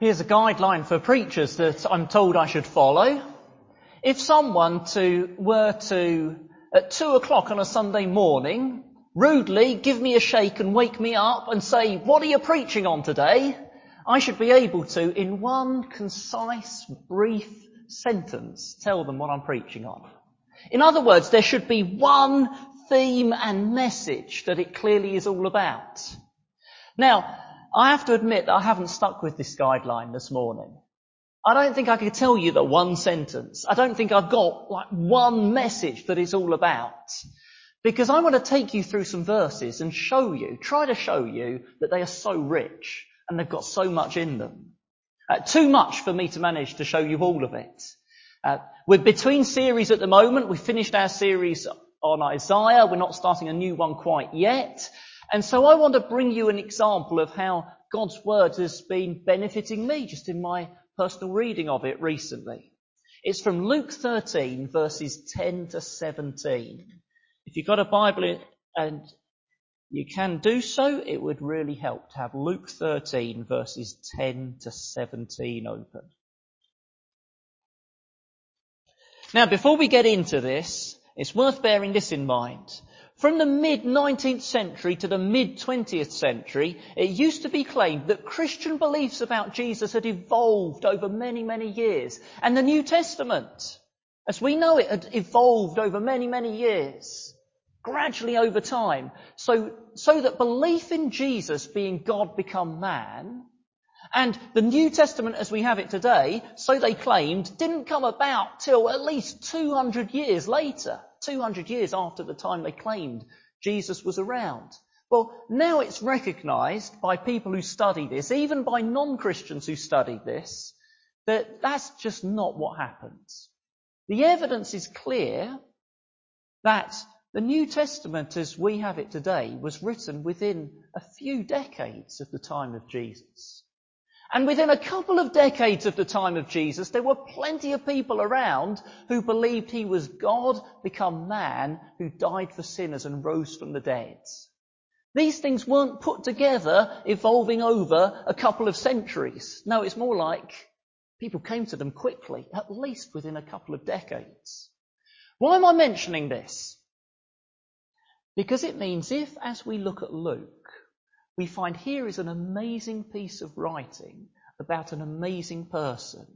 Here's a guideline for preachers that I'm told I should follow. If someone to, were to, at two o'clock on a Sunday morning, rudely give me a shake and wake me up and say, what are you preaching on today? I should be able to, in one concise, brief sentence, tell them what I'm preaching on. In other words, there should be one theme and message that it clearly is all about. Now, I have to admit that I haven't stuck with this guideline this morning. I don't think I could tell you the one sentence. I don't think I've got like one message that it's all about. Because I want to take you through some verses and show you, try to show you that they are so rich and they've got so much in them. Uh, too much for me to manage to show you all of it. Uh, we're between series at the moment. We finished our series on Isaiah. We're not starting a new one quite yet. And so I want to bring you an example of how God's word has been benefiting me just in my personal reading of it recently. It's from Luke 13 verses 10 to 17. If you've got a Bible and you can do so, it would really help to have Luke 13 verses 10 to 17 open. Now before we get into this, it's worth bearing this in mind. From the mid 19th century to the mid 20th century, it used to be claimed that Christian beliefs about Jesus had evolved over many, many years. And the New Testament, as we know it, had evolved over many, many years. Gradually over time. So, so that belief in Jesus being God become man, and the New Testament as we have it today, so they claimed, didn't come about till at least 200 years later. 200 years after the time they claimed Jesus was around. Well, now it's recognized by people who study this, even by non-Christians who study this, that that's just not what happens. The evidence is clear that the New Testament as we have it today was written within a few decades of the time of Jesus. And within a couple of decades of the time of Jesus, there were plenty of people around who believed he was God become man who died for sinners and rose from the dead. These things weren't put together evolving over a couple of centuries. No, it's more like people came to them quickly, at least within a couple of decades. Why am I mentioning this? Because it means if, as we look at Luke, we find here is an amazing piece of writing about an amazing person.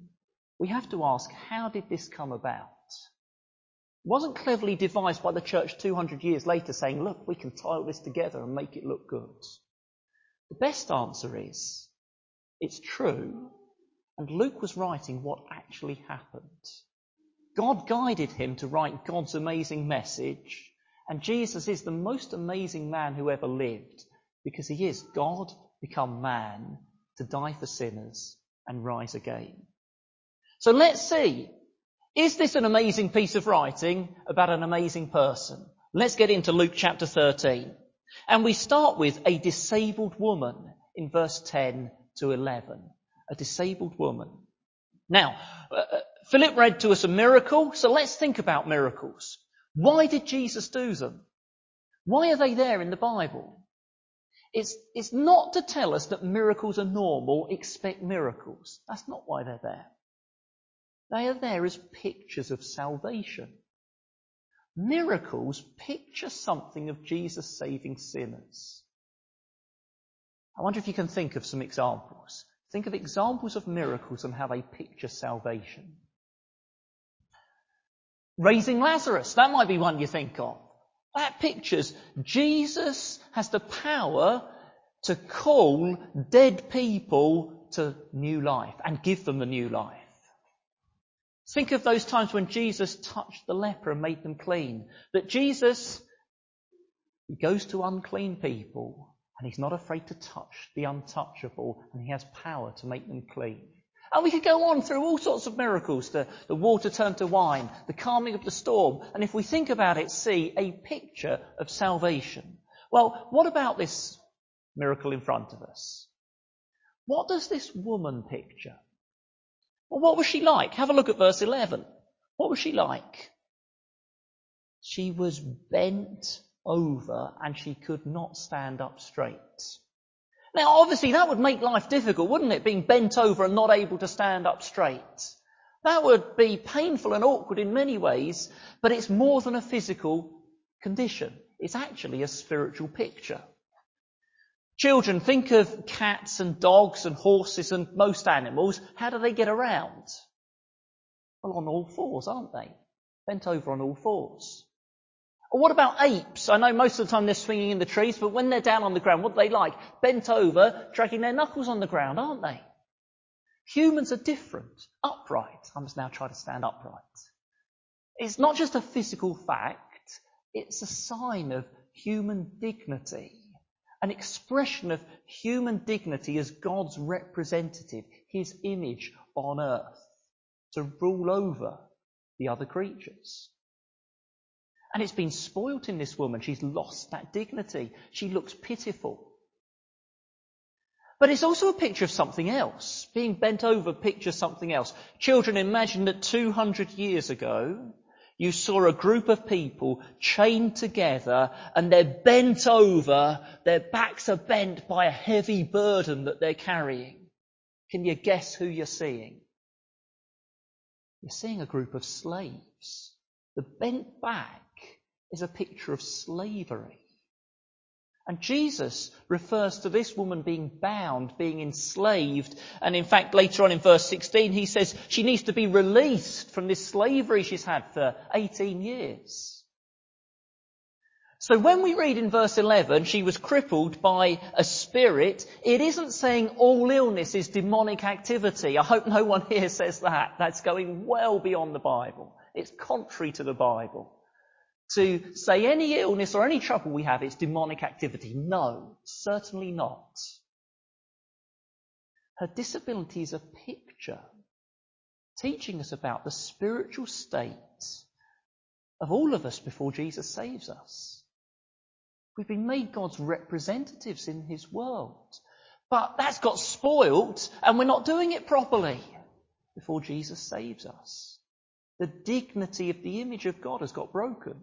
We have to ask, how did this come about? It wasn't cleverly devised by the church 200 years later saying, look, we can tie all this together and make it look good. The best answer is, it's true, and Luke was writing what actually happened. God guided him to write God's amazing message, and Jesus is the most amazing man who ever lived because he is God become man to die for sinners and rise again. So let's see. Is this an amazing piece of writing about an amazing person? Let's get into Luke chapter 13. And we start with a disabled woman in verse 10 to 11. A disabled woman. Now, uh, uh, Philip read to us a miracle, so let's think about miracles. Why did Jesus do them? Why are they there in the Bible? It's, it's not to tell us that miracles are normal, expect miracles. That's not why they're there. They are there as pictures of salvation. Miracles picture something of Jesus saving sinners. I wonder if you can think of some examples. Think of examples of miracles and how they picture salvation. Raising Lazarus, that might be one you think of. That pictures Jesus has the power to call dead people to new life and give them a new life. Think of those times when Jesus touched the leper and made them clean. That Jesus, he goes to unclean people and he's not afraid to touch the untouchable and he has power to make them clean. And we could go on through all sorts of miracles. The, the water turned to wine, the calming of the storm. And if we think about it, see a picture of salvation. Well, what about this miracle in front of us? What does this woman picture? Well, what was she like? Have a look at verse 11. What was she like? She was bent over and she could not stand up straight. Now, obviously, that would make life difficult, wouldn't it? Being bent over and not able to stand up straight. That would be painful and awkward in many ways, but it's more than a physical condition. It's actually a spiritual picture. Children, think of cats and dogs and horses and most animals. How do they get around? Well, on all fours, aren't they? Bent over on all fours. What about apes? I know most of the time they're swinging in the trees, but when they're down on the ground, what do they like? Bent over, dragging their knuckles on the ground, aren't they? Humans are different. Upright. I must now try to stand upright. It's not just a physical fact, it's a sign of human dignity. An expression of human dignity as God's representative, His image on earth, to rule over the other creatures. And it's been spoilt in this woman. She's lost that dignity. She looks pitiful. But it's also a picture of something else. Being bent over pictures something else. Children, imagine that 200 years ago, you saw a group of people chained together and they're bent over, their backs are bent by a heavy burden that they're carrying. Can you guess who you're seeing? You're seeing a group of slaves. The bent back is a picture of slavery. And Jesus refers to this woman being bound, being enslaved. And in fact, later on in verse 16, he says she needs to be released from this slavery she's had for 18 years. So when we read in verse 11, she was crippled by a spirit, it isn't saying all illness is demonic activity. I hope no one here says that. That's going well beyond the Bible. It's contrary to the Bible to say any illness or any trouble we have is demonic activity. No, certainly not. Her disability is a picture teaching us about the spiritual state of all of us before Jesus saves us. We've been made God's representatives in His world. But that's got spoilt and we're not doing it properly before Jesus saves us. The dignity of the image of God has got broken.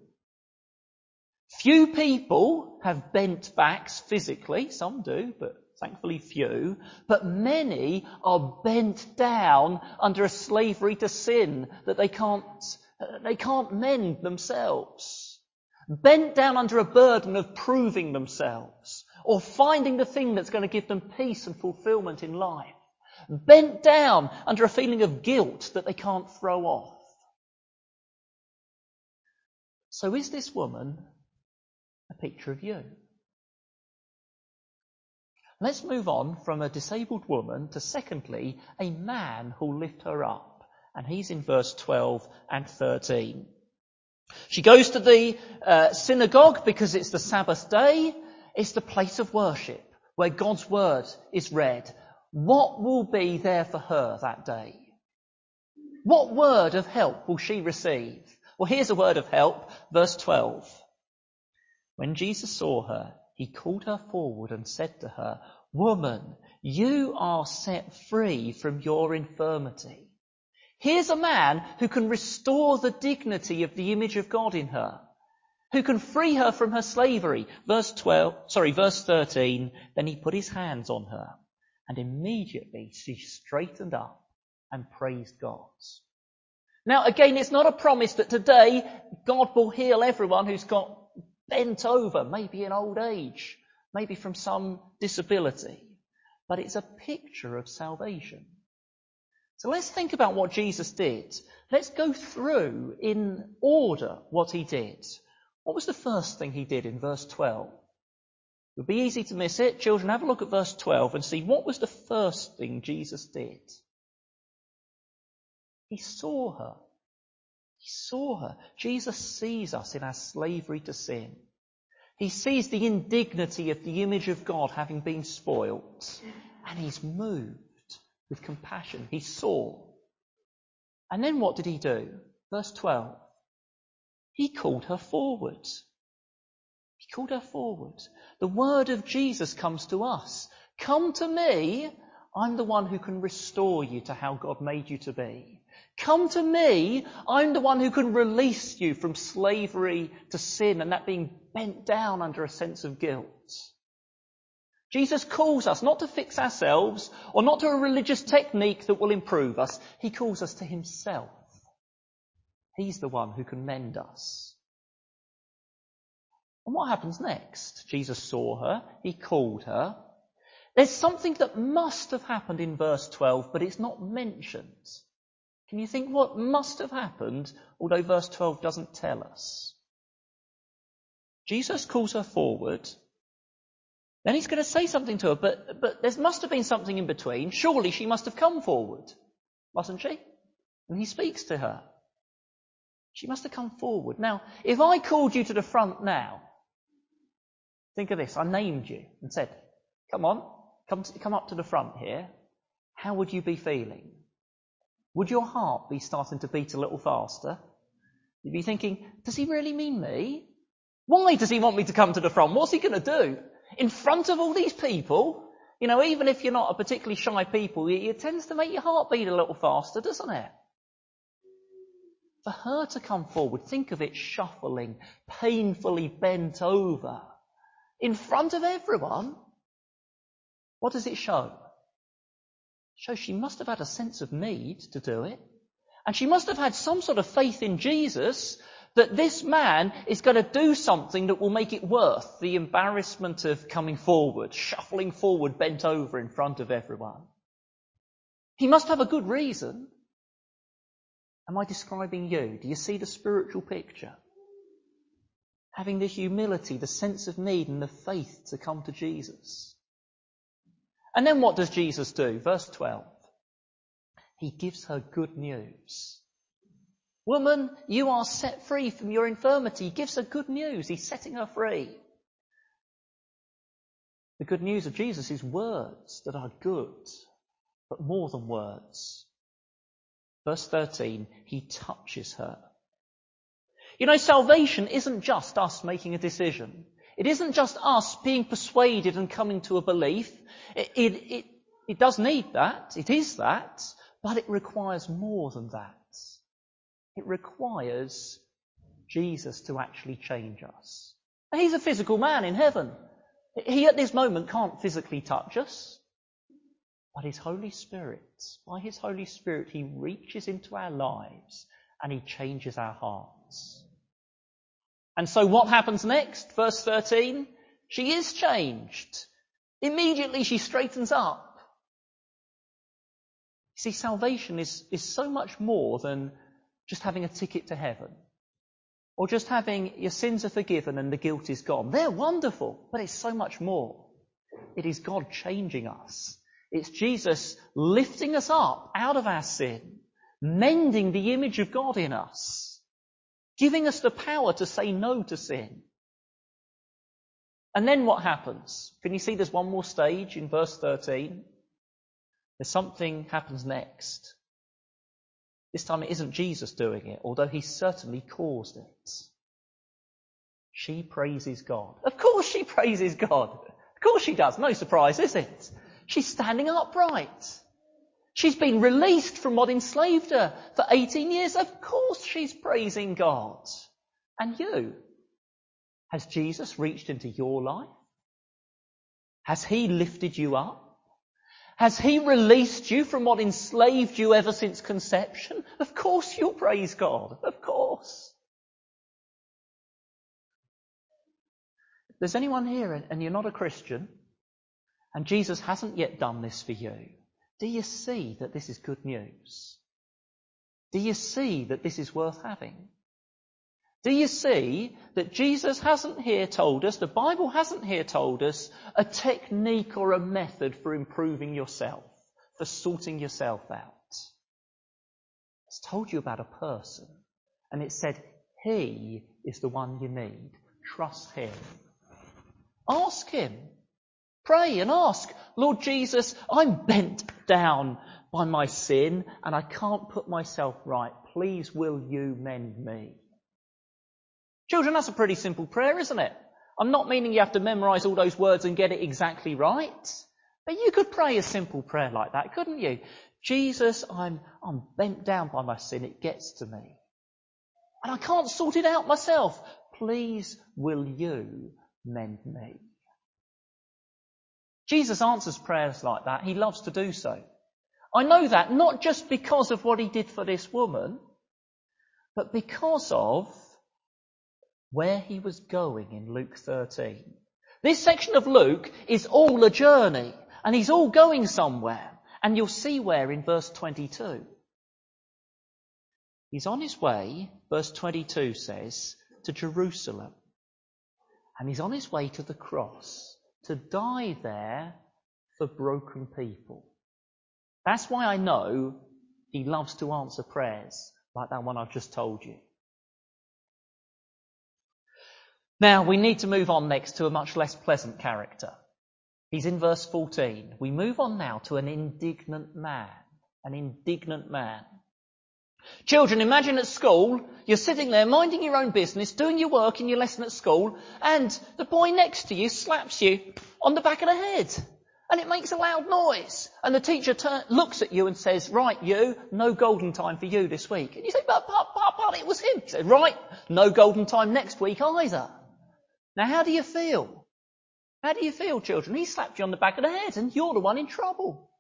Few people have bent backs physically. Some do, but thankfully few. But many are bent down under a slavery to sin that they can't, they can't mend themselves. Bent down under a burden of proving themselves or finding the thing that's going to give them peace and fulfillment in life. Bent down under a feeling of guilt that they can't throw off. So is this woman a picture of you. Let's move on from a disabled woman to secondly, a man who'll lift her up. And he's in verse 12 and 13. She goes to the uh, synagogue because it's the Sabbath day. It's the place of worship where God's word is read. What will be there for her that day? What word of help will she receive? Well, here's a word of help, verse 12. When Jesus saw her, he called her forward and said to her, Woman, you are set free from your infirmity. Here's a man who can restore the dignity of the image of God in her, who can free her from her slavery. Verse 12, sorry, verse 13, then he put his hands on her and immediately she straightened up and praised God. Now again, it's not a promise that today God will heal everyone who's got bent over, maybe in old age, maybe from some disability. But it's a picture of salvation. So let's think about what Jesus did. Let's go through in order what he did. What was the first thing he did in verse 12? It would be easy to miss it. Children, have a look at verse 12 and see what was the first thing Jesus did. He saw her. He saw her. Jesus sees us in our slavery to sin. He sees the indignity of the image of God having been spoilt, and he's moved with compassion. He saw. And then what did he do? Verse 12. He called her forward. He called her forward. The word of Jesus comes to us. Come to me. I'm the one who can restore you to how God made you to be. Come to me. I'm the one who can release you from slavery to sin and that being bent down under a sense of guilt. Jesus calls us not to fix ourselves or not to a religious technique that will improve us. He calls us to himself. He's the one who can mend us. And what happens next? Jesus saw her. He called her. There's something that must have happened in verse 12, but it's not mentioned. Can you think what must have happened, although verse 12 doesn't tell us? Jesus calls her forward. Then he's going to say something to her, but, but there must have been something in between. Surely she must have come forward, mustn't she? And he speaks to her. She must have come forward. Now, if I called you to the front now, think of this. I named you and said, come on, come, to, come up to the front here. How would you be feeling? Would your heart be starting to beat a little faster? You'd be thinking, does he really mean me? Why does he want me to come to the front? What's he going to do? In front of all these people? You know, even if you're not a particularly shy people, it tends to make your heart beat a little faster, doesn't it? For her to come forward, think of it shuffling, painfully bent over, in front of everyone. What does it show? Shows she must have had a sense of need to do it. And she must have had some sort of faith in Jesus that this man is going to do something that will make it worth the embarrassment of coming forward, shuffling forward, bent over in front of everyone. He must have a good reason. Am I describing you? Do you see the spiritual picture? Having the humility, the sense of need, and the faith to come to Jesus. And then what does Jesus do? Verse 12. He gives her good news. Woman, you are set free from your infirmity. He gives her good news. He's setting her free. The good news of Jesus is words that are good, but more than words. Verse 13, he touches her. You know, salvation isn't just us making a decision. It isn't just us being persuaded and coming to a belief. It, it, it, it does need that. It is that. But it requires more than that. It requires Jesus to actually change us. he's a physical man in heaven. He at this moment can't physically touch us. But his Holy Spirit, by his Holy Spirit, he reaches into our lives and he changes our hearts. And so what happens next? Verse 13. She is changed. Immediately she straightens up. See, salvation is, is so much more than just having a ticket to heaven. Or just having your sins are forgiven and the guilt is gone. They're wonderful, but it's so much more. It is God changing us. It's Jesus lifting us up out of our sin, mending the image of God in us, giving us the power to say no to sin. And then what happens? Can you see there's one more stage in verse 13? There's something happens next. This time it isn't Jesus doing it, although he certainly caused it. She praises God. Of course she praises God. Of course she does. No surprise, is it? She's standing upright. She's been released from what enslaved her for 18 years. Of course she's praising God. And you? Has Jesus reached into your life? Has he lifted you up? Has He released you from what enslaved you ever since conception? Of course you'll praise God. Of course. If there's anyone here and you're not a Christian, and Jesus hasn't yet done this for you, do you see that this is good news? Do you see that this is worth having? Do you see that Jesus hasn't here told us, the Bible hasn't here told us, a technique or a method for improving yourself, for sorting yourself out? It's told you about a person, and it said, He is the one you need. Trust Him. Ask Him. Pray and ask, Lord Jesus, I'm bent down by my sin and I can't put myself right. Please will you mend me? Children, that's a pretty simple prayer, isn't it? I'm not meaning you have to memorize all those words and get it exactly right. But you could pray a simple prayer like that, couldn't you? Jesus, I'm, I'm bent down by my sin. It gets to me. And I can't sort it out myself. Please will you mend me? Jesus answers prayers like that. He loves to do so. I know that not just because of what he did for this woman, but because of where he was going in Luke 13. This section of Luke is all a journey, and he's all going somewhere. And you'll see where in verse 22. He's on his way, verse 22 says, to Jerusalem. And he's on his way to the cross to die there for broken people. That's why I know he loves to answer prayers like that one I've just told you. Now, we need to move on next to a much less pleasant character. He's in verse 14. We move on now to an indignant man. An indignant man. Children, imagine at school, you're sitting there minding your own business, doing your work in your lesson at school, and the boy next to you slaps you on the back of the head. And it makes a loud noise. And the teacher looks at you and says, right, you, no golden time for you this week. And you say, but, but, but, but, it was him. Said, right, no golden time next week either. Now how do you feel? How do you feel, children? He slapped you on the back of the head and you're the one in trouble.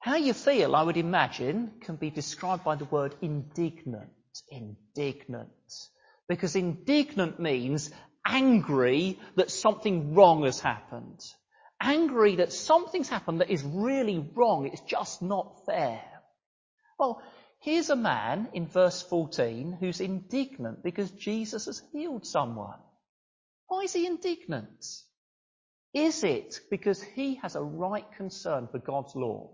How you feel, I would imagine, can be described by the word indignant. Indignant. Because indignant means angry that something wrong has happened. Angry that something's happened that is really wrong. It's just not fair. Well, here's a man in verse 14 who's indignant because Jesus has healed someone. Why is he indignant? Is it because he has a right concern for God's law?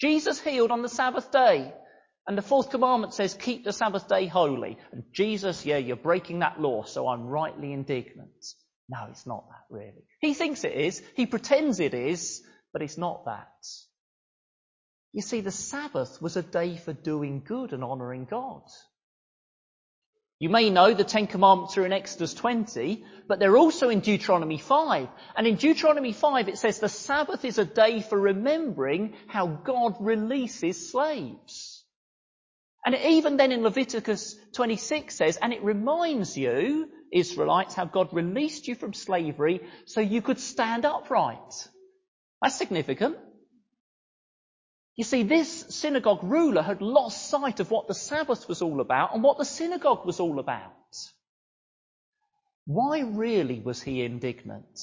Jesus healed on the Sabbath day. And the fourth commandment says, keep the Sabbath day holy. And Jesus, yeah, you're breaking that law, so I'm rightly indignant. No, it's not that really. He thinks it is. He pretends it is, but it's not that. You see, the Sabbath was a day for doing good and honouring God. You may know the Ten Commandments are in Exodus 20, but they're also in Deuteronomy 5. And in Deuteronomy 5 it says the Sabbath is a day for remembering how God releases slaves. And even then in Leviticus 26 says, and it reminds you, Israelites, how God released you from slavery so you could stand upright. That's significant. You see, this synagogue ruler had lost sight of what the Sabbath was all about and what the synagogue was all about. Why really was he indignant?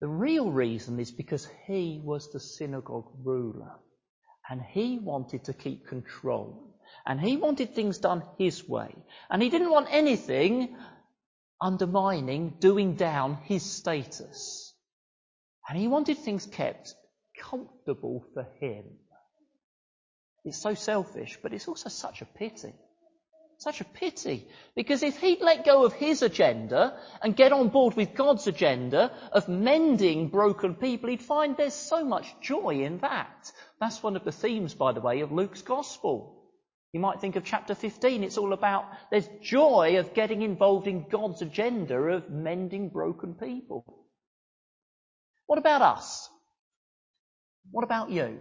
The real reason is because he was the synagogue ruler and he wanted to keep control and he wanted things done his way and he didn't want anything undermining, doing down his status. And he wanted things kept comfortable for him. It's so selfish, but it's also such a pity. Such a pity. Because if he'd let go of his agenda and get on board with God's agenda of mending broken people, he'd find there's so much joy in that. That's one of the themes, by the way, of Luke's Gospel. You might think of chapter 15. It's all about there's joy of getting involved in God's agenda of mending broken people. What about us? What about you?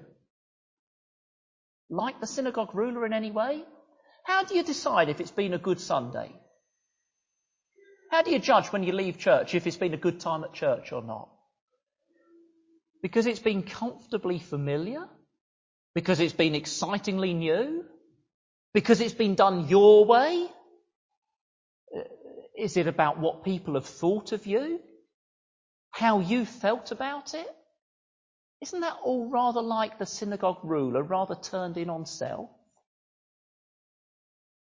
Like the synagogue ruler in any way? How do you decide if it's been a good Sunday? How do you judge when you leave church if it's been a good time at church or not? Because it's been comfortably familiar? Because it's been excitingly new? Because it's been done your way? Is it about what people have thought of you? How you felt about it? Isn't that all rather like the synagogue ruler, rather turned in on self?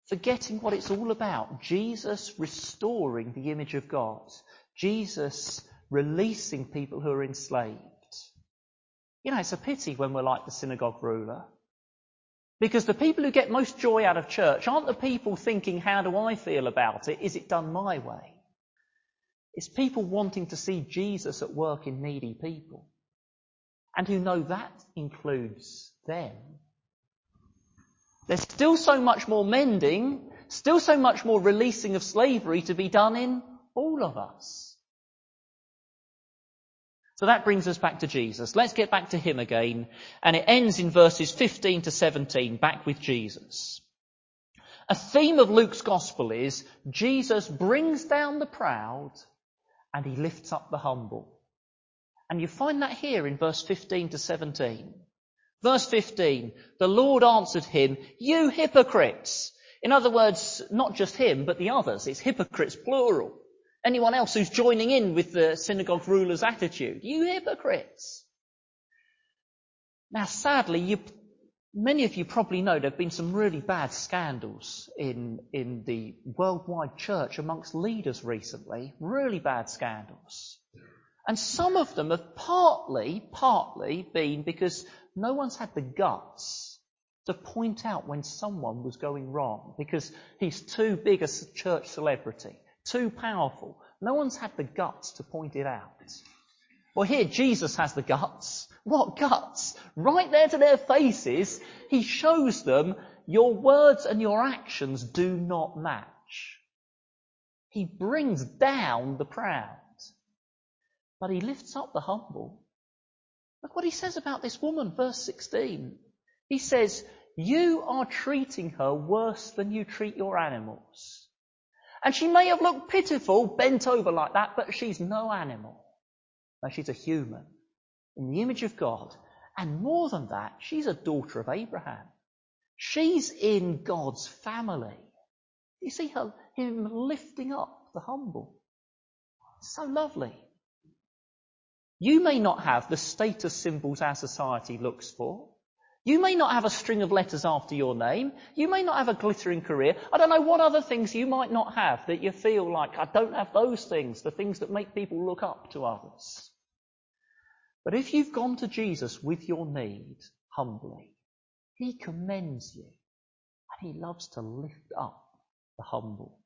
Forgetting what it's all about. Jesus restoring the image of God. Jesus releasing people who are enslaved. You know, it's a pity when we're like the synagogue ruler. Because the people who get most joy out of church aren't the people thinking, how do I feel about it? Is it done my way? It's people wanting to see Jesus at work in needy people and who know that includes them. There's still so much more mending, still so much more releasing of slavery to be done in all of us. So that brings us back to Jesus. Let's get back to him again. And it ends in verses 15 to 17, back with Jesus. A theme of Luke's gospel is Jesus brings down the proud and he lifts up the humble. And you find that here in verse 15 to 17. Verse 15, the Lord answered him, you hypocrites. In other words, not just him, but the others. It's hypocrites plural. Anyone else who's joining in with the synagogue ruler's attitude. You hypocrites. Now sadly, you, many of you probably know there have been some really bad scandals in, in the worldwide church amongst leaders recently. Really bad scandals. And some of them have partly, partly been because no one's had the guts to point out when someone was going wrong because he's too big a church celebrity, too powerful. No one's had the guts to point it out. Well, here Jesus has the guts. What guts? Right there to their faces, he shows them your words and your actions do not match. He brings down the proud, but he lifts up the humble. Look what he says about this woman, verse 16. He says, you are treating her worse than you treat your animals. And she may have looked pitiful, bent over like that, but she's no animal. No, she's a human in the image of God. And more than that, she's a daughter of Abraham. She's in God's family. You see her, him lifting up the humble. So lovely. You may not have the status symbols our society looks for. You may not have a string of letters after your name. You may not have a glittering career. I don't know what other things you might not have that you feel like, I don't have those things, the things that make people look up to others. But if you've gone to Jesus with your need humbly, He commends you and He loves to lift up the humble.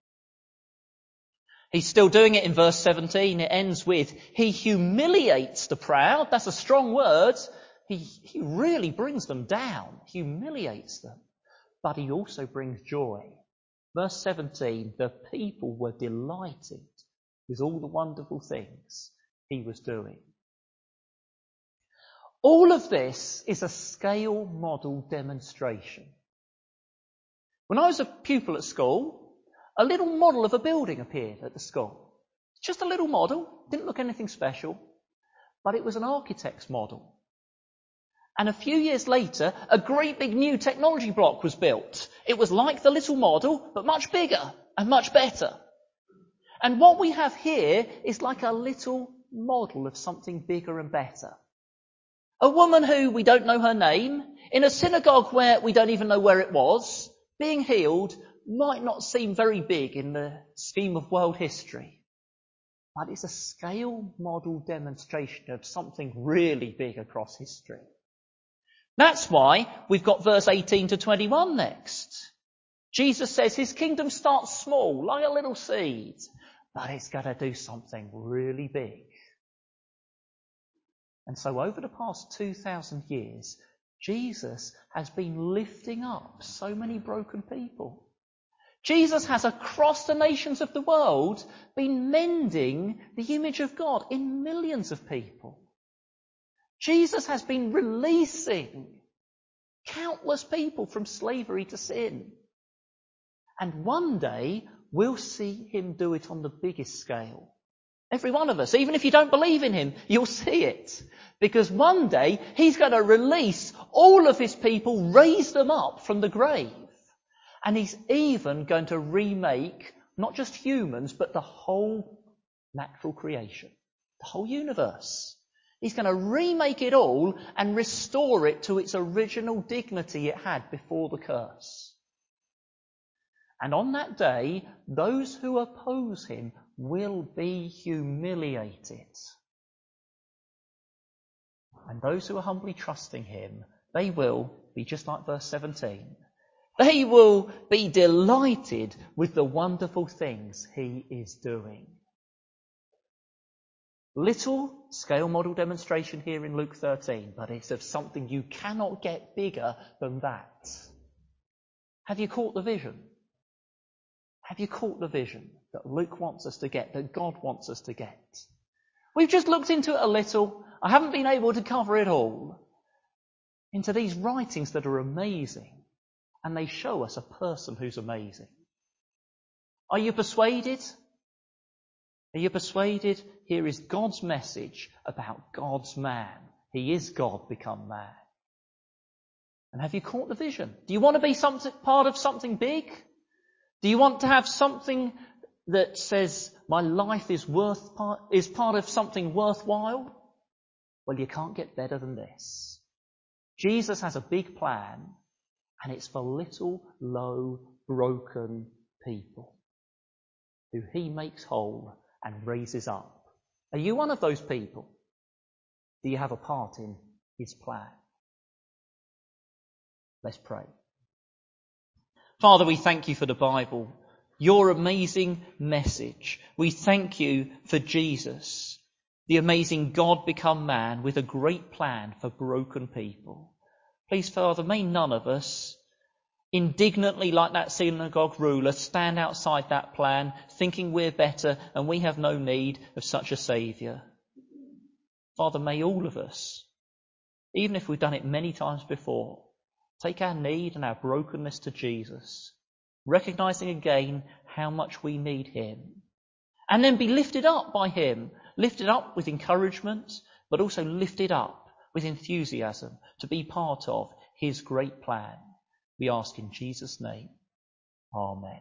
He's still doing it in verse 17. It ends with, He humiliates the proud. That's a strong word. He, he really brings them down, humiliates them. But He also brings joy. Verse 17, the people were delighted with all the wonderful things He was doing. All of this is a scale model demonstration. When I was a pupil at school, a little model of a building appeared at the school. Just a little model, didn't look anything special, but it was an architect's model. And a few years later, a great big new technology block was built. It was like the little model, but much bigger and much better. And what we have here is like a little model of something bigger and better. A woman who we don't know her name, in a synagogue where we don't even know where it was, being healed might not seem very big in the scheme of world history. But it's a scale model demonstration of something really big across history. That's why we've got verse 18 to 21 next. Jesus says his kingdom starts small, like a little seed, but it's going to do something really big. And so over the past 2,000 years, Jesus has been lifting up so many broken people. Jesus has across the nations of the world been mending the image of God in millions of people. Jesus has been releasing countless people from slavery to sin. And one day we'll see him do it on the biggest scale. Every one of us. Even if you don't believe in him, you'll see it. Because one day he's going to release all of his people, raise them up from the grave. And he's even going to remake not just humans, but the whole natural creation. The whole universe. He's going to remake it all and restore it to its original dignity it had before the curse. And on that day, those who oppose him will be humiliated. And those who are humbly trusting him, they will be just like verse 17. They will be delighted with the wonderful things he is doing. Little scale model demonstration here in Luke 13, but it's of something you cannot get bigger than that. Have you caught the vision? Have you caught the vision that Luke wants us to get, that God wants us to get? We've just looked into it a little. I haven't been able to cover it all. Into these writings that are amazing. And they show us a person who's amazing. Are you persuaded? Are you persuaded? Here is God's message about God's man. He is God become man. And have you caught the vision? Do you want to be something, part of something big? Do you want to have something that says my life is worth part, is part of something worthwhile? Well, you can't get better than this. Jesus has a big plan and it's for little, low, broken people who he makes whole and raises up. Are you one of those people? Do you have a part in his plan? Let's pray. Father, we thank you for the Bible, your amazing message. We thank you for Jesus, the amazing God become man with a great plan for broken people. Please, Father, may none of us indignantly, like that synagogue ruler, stand outside that plan, thinking we're better and we have no need of such a Saviour. Father, may all of us, even if we've done it many times before, take our need and our brokenness to Jesus, recognizing again how much we need Him, and then be lifted up by Him, lifted up with encouragement, but also lifted up with enthusiasm to be part of His great plan. We ask in Jesus' name. Amen.